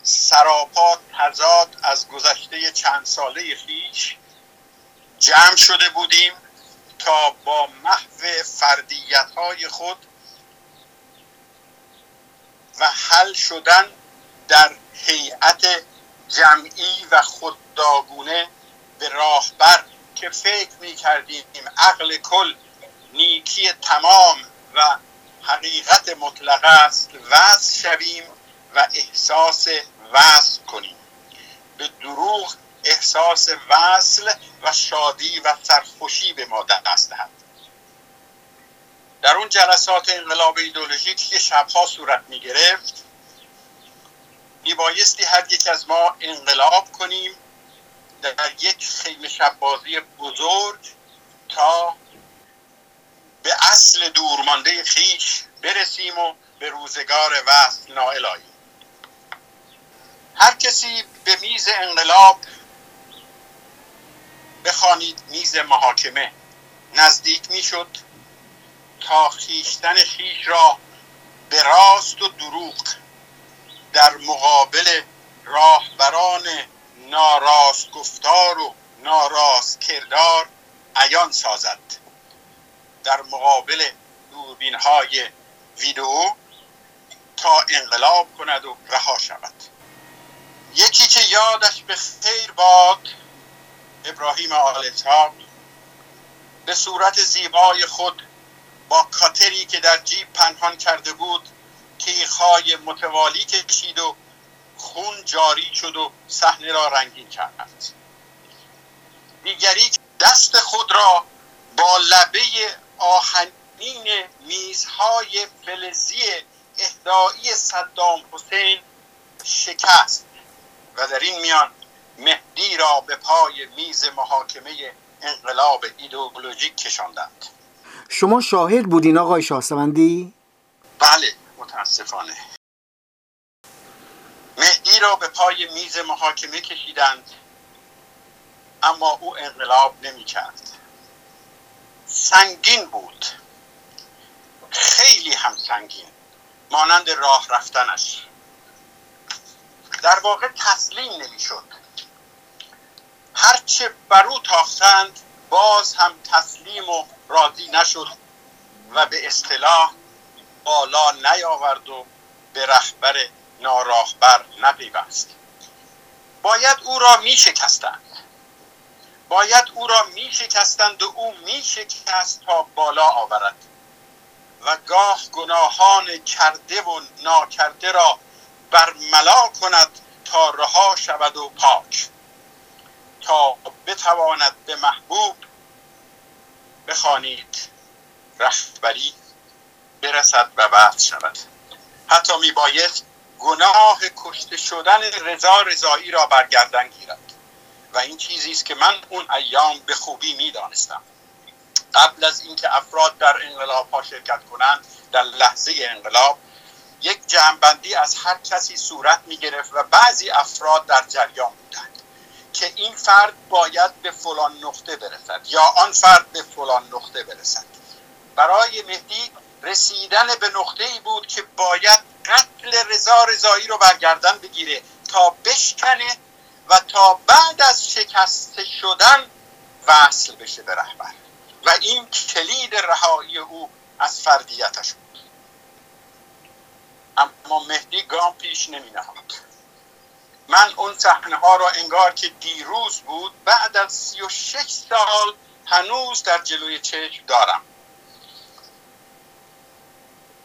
سراپا تضاد از گذشته چند ساله خیش. جمع شده بودیم تا با محو فردیت های خود و حل شدن در هیئت جمعی و خداگونه به راهبر که فکر می کردیم عقل کل نیکی تمام و حقیقت مطلقه است وصل شویم و احساس وصل کنیم. به دروغ احساس وصل و شادی و سرخوشی به ما دست دهد. در اون جلسات انقلاب ایدولوژیک که شبها صورت می گرفت میبایستی هر یک از ما انقلاب کنیم در یک خیمه شبازی بزرگ تا به اصل دورمانده خیش برسیم و به روزگار وصل نائل هر کسی به میز انقلاب بخوانید میز محاکمه. نزدیک می‌شد. تا خیشتن خیش را به راست و دروغ در مقابل راهبران ناراست گفتار و ناراست کردار عیان سازد. در مقابل دوربین های ویدئو تا انقلاب کند و رها شود. یکی که یادش به خیر باد ابراهیم آل به صورت زیبای خود کاتری که در جیب پنهان کرده بود تیخهای متوالی کشید و خون جاری شد و صحنه را رنگین کرد. دیگری دست خود را با لبه آهنین میزهای فلزی اهدایی صدام حسین شکست و در این میان مهدی را به پای میز محاکمه انقلاب ایدئولوژیک کشاندند. شما شاهد بودین آقای شاهسوندی؟ بله متاسفانه. مهدی را به پای میز محاکمه کشیدند اما او انقلاب نمی کرد سنگین بود. خیلی هم سنگین مانند راه رفتنش. در واقع تسلیم نمی‌شد. هرچه بر او تاختند باز هم تسلیم و راضی نشد و به اصطلاح بالا نیاورد و به رهبر ناراهبر نپیوست. باید او را می شکستند باید او را می شکستند و او می شکست تا بالا آورد. و گاه گناهان کرده و ناکرده را برملا کند تا رها شود و پاک. تا بتواند به محبوب بخوانید رهبری برسد و وقت شود. حتی میبایست گناه کشته شدن رضا رضایی را برگردن گیرد. و این چیزی است که من اون ایام به خوبی می‌دانستم. قبل از اینکه افراد در انقلاب ها شرکت کنند در لحظه انقلاب یک جمعبندی از هر کسی صورت می گرفت و بعضی افراد در جریان بودند. که این فرد باید به فلان نقطه برسد یا آن فرد به فلان نقطه برسد. برای مهدی رسیدن به نقطه ای بود که باید قتل رضا رضایی رو برگردن بگیره تا بشکنه و تا بعد از شکسته شدن وصل بشه به رهبر. و این کلید رهایی او از فردیتش بود. اما مهدی گام پیش نمی نهاد من اون صحنه ها را انگار که دیروز بود بعد از سی و شش سال هنوز در جلوی چشم دارم.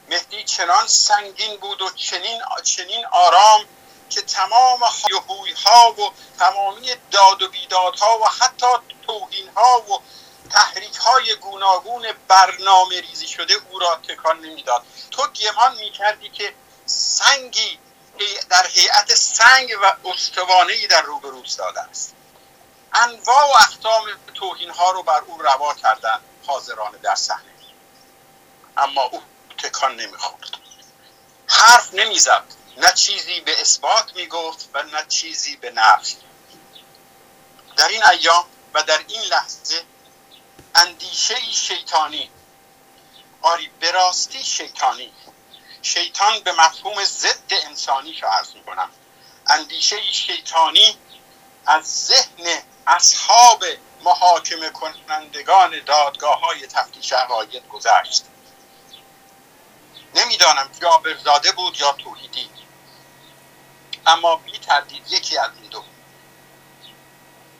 مهدی چنان سنگین بود و چنین, چنین آرام که تمام هایهوی ها و تمامی داد و بیدادها و حتی توهین ها و تحریک های گوناگون برنامه ریزی شده او را تکان نمی‌داد. تو گمان می‌کردی که سنگی در هیئت سنگ و استوانه در روبروز داده است. انواع و اقسام توهین ها رو بر او روا کردن حاضران در صحنه. اما او تکان نمی‌خورد. حرف نمی‌زد. نه چیزی به اثبات می‌گفت و نه چیزی به نفی. در این ایام و در این لحظه اندیشه شیطانی آری به راستی شیطانی شیطان به مفهوم ضد انسانی عرض می‌کنم. اندیشه شیطانی از ذهن اصحاب محاکمه کنندگان دادگاه های تفتیش عقاید گذشت. نمی‌دانم جابرزاده بود یا توحیدی. اما بی تردید یکی از این دو.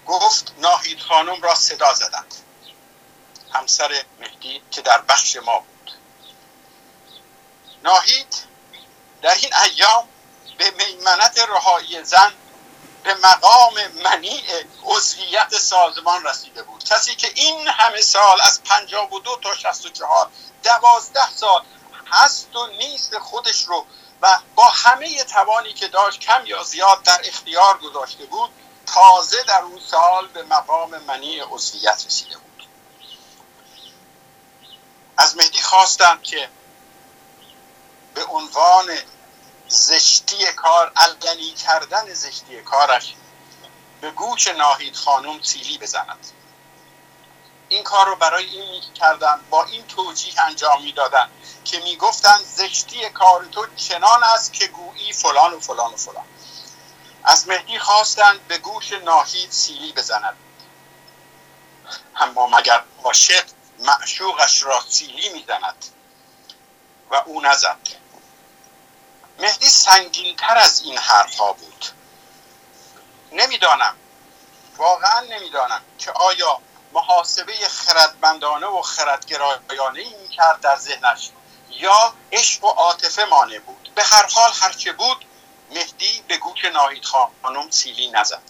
گفت ناهید خانم را صدا زدند. همسر مهدی که در بخش ما بود. ناهید در این ایام به میمنت رهایی زن به مقام منیع عضویت سازمان رسیده بود. کسی که این همه سال از 52 تا 64 دوازده سال هست و نیست خودش رو و با همه توانی که داشت کم یا زیاد در اختیار گذاشته بود تازه در اون سال به مقام منی عضویت رسیده بود. از مهدی خواستم که به عنوان زشتی کار علنی کردن زشتی کارش به گوش ناهید خانم سیلی بزند. این کار رو برای این کردن با این توجیه انجام می‌دادن که می‌گفتند زشتی کار تو چنان است که گویی فلان و فلان و فلان. از مهدی خواستند به گوش ناهید سیلی بزند. اما مگر عاشق معشوقش را سیلی می‌زند و او نزد. مهدی سنگین تر از این حرف ها بود. نمی‌دانم. واقعا نمی‌دانم که آیا محاسبه خردمندانه و خردگرایانه ای می‌کرد در ذهنش یا عشق و عاطفه مانع بود. به هر حال هرچه بود مهدی به گوش ناهید خانم سیلی نزد.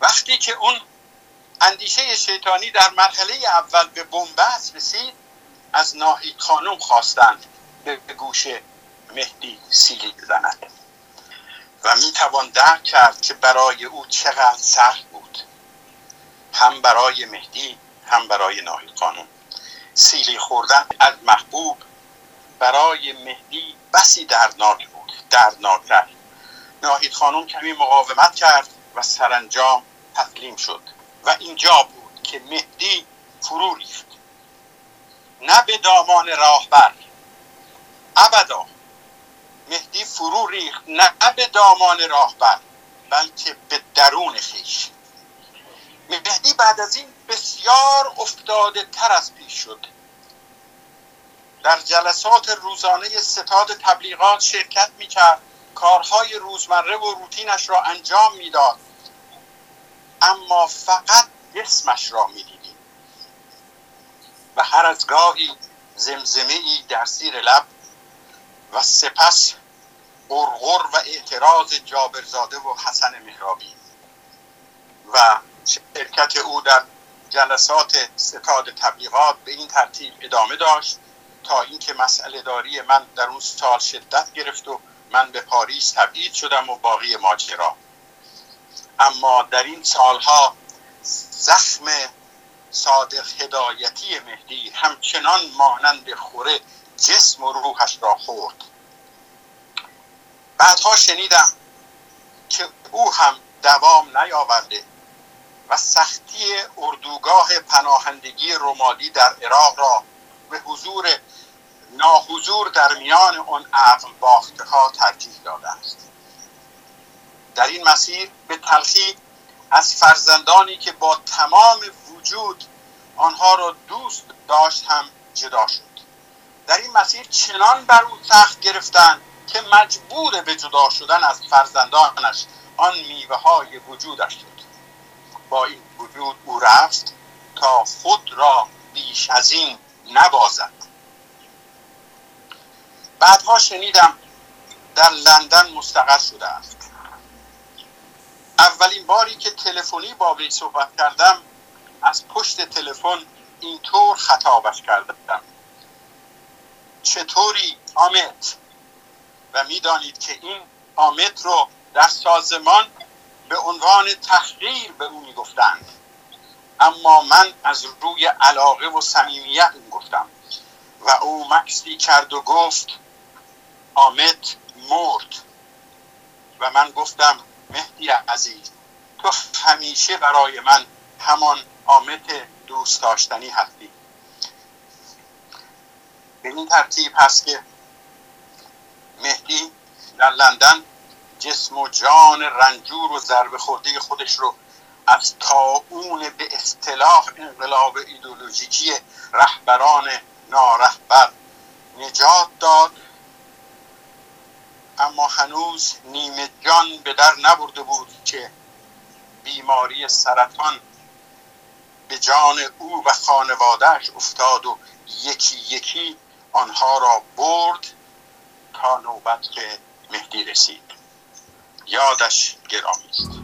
وقتی که اون اندیشه شیطانی در مرحله اول به بنبست رسید از ناهید خانم خواستند به گوش مهدی سیلی بزند و می توان درک کرد که برای او چقدر سخت بود. هم برای مهدی هم برای ناهید خانم. سیلی خوردن از محبوب برای مهدی بسی دردناک بود دردناکتر ناهید خانم کمی مقاومت کرد و سرانجام تسلیم شد و اینجا بود که مهدی فرو ریخت. نه به دامان راهبر. ابدا مهدی فرو ریخت نه به دامان راهبر بلکه به درون خیش. مهدی بعد از این بسیار افتاده تر از پیش شد. در جلسات روزانه ستاد تبلیغات شرکت می‌کرد کارهای روزمره و روتینش را انجام می‌داد. اما فقط جسمش را می‌دیدیم و هر از گاهی زمزمه ای در زیر لب و سپس غرغر و اعتراض جابرزاده و حسن مهرابی و شرکت او در جلسات ستاد تبلیغات به این ترتیب ادامه داشت تا اینکه مسئله داری من در اون سال شدت گرفت و من به پاریس تبعید شدم و باقی ماجرا. اما در این سالها زخم صادق هدایتی مهدی همچنان مانند خوره جسم و روحش را خورد. بعدها شنیدم که او هم دوام نیاورده و سختی اردوگاه پناهندگی رومالی در عراق را به حضور ناحضور در میان اون عقل باخته ها ترجیح داده است. در این مسیر به تلخی از فرزندانی که با تمام وجود آنها را دوست داشت هم جدا شد. در این مسیر چنان بر او سخت گرفتن که مجبور به جدا شدن از فرزندانش آن میوه های وجودش شد. با این وجود او رفت تا خود را بیش از این نبازد. بعدها شنیدم در لندن مستقر شده است. اولین باری که تلفنی با وی صحبت کردم از پشت تلفن اینطور خطابش کردم. چطوری آمت و می‌دانید که این آمت رو در سازمان به عنوان تحقیر به او می‌گفتند. اما من از روی علاقه و صمیمیت گفتم و او مکسی کرد و گفت آمد مرد. و من گفتم مهدی عزیز تو همیشه برای من همان آمد دوست داشتنی هستی. به این ترتیب هست که مهدی در لندن جسم و جان رنجور و ضربه خورده خودش رو از تاون به اصطلاح انقلاب ایدولوژیکی رهبران نارهبر نجات داد. اما هنوز نیمه جان به در نبرده بود که بیماری سرطان به جان او و خانوادهش افتاد و یکی یکی آنها را برد تا نوبت که مهدی رسید. یادش گرامی است.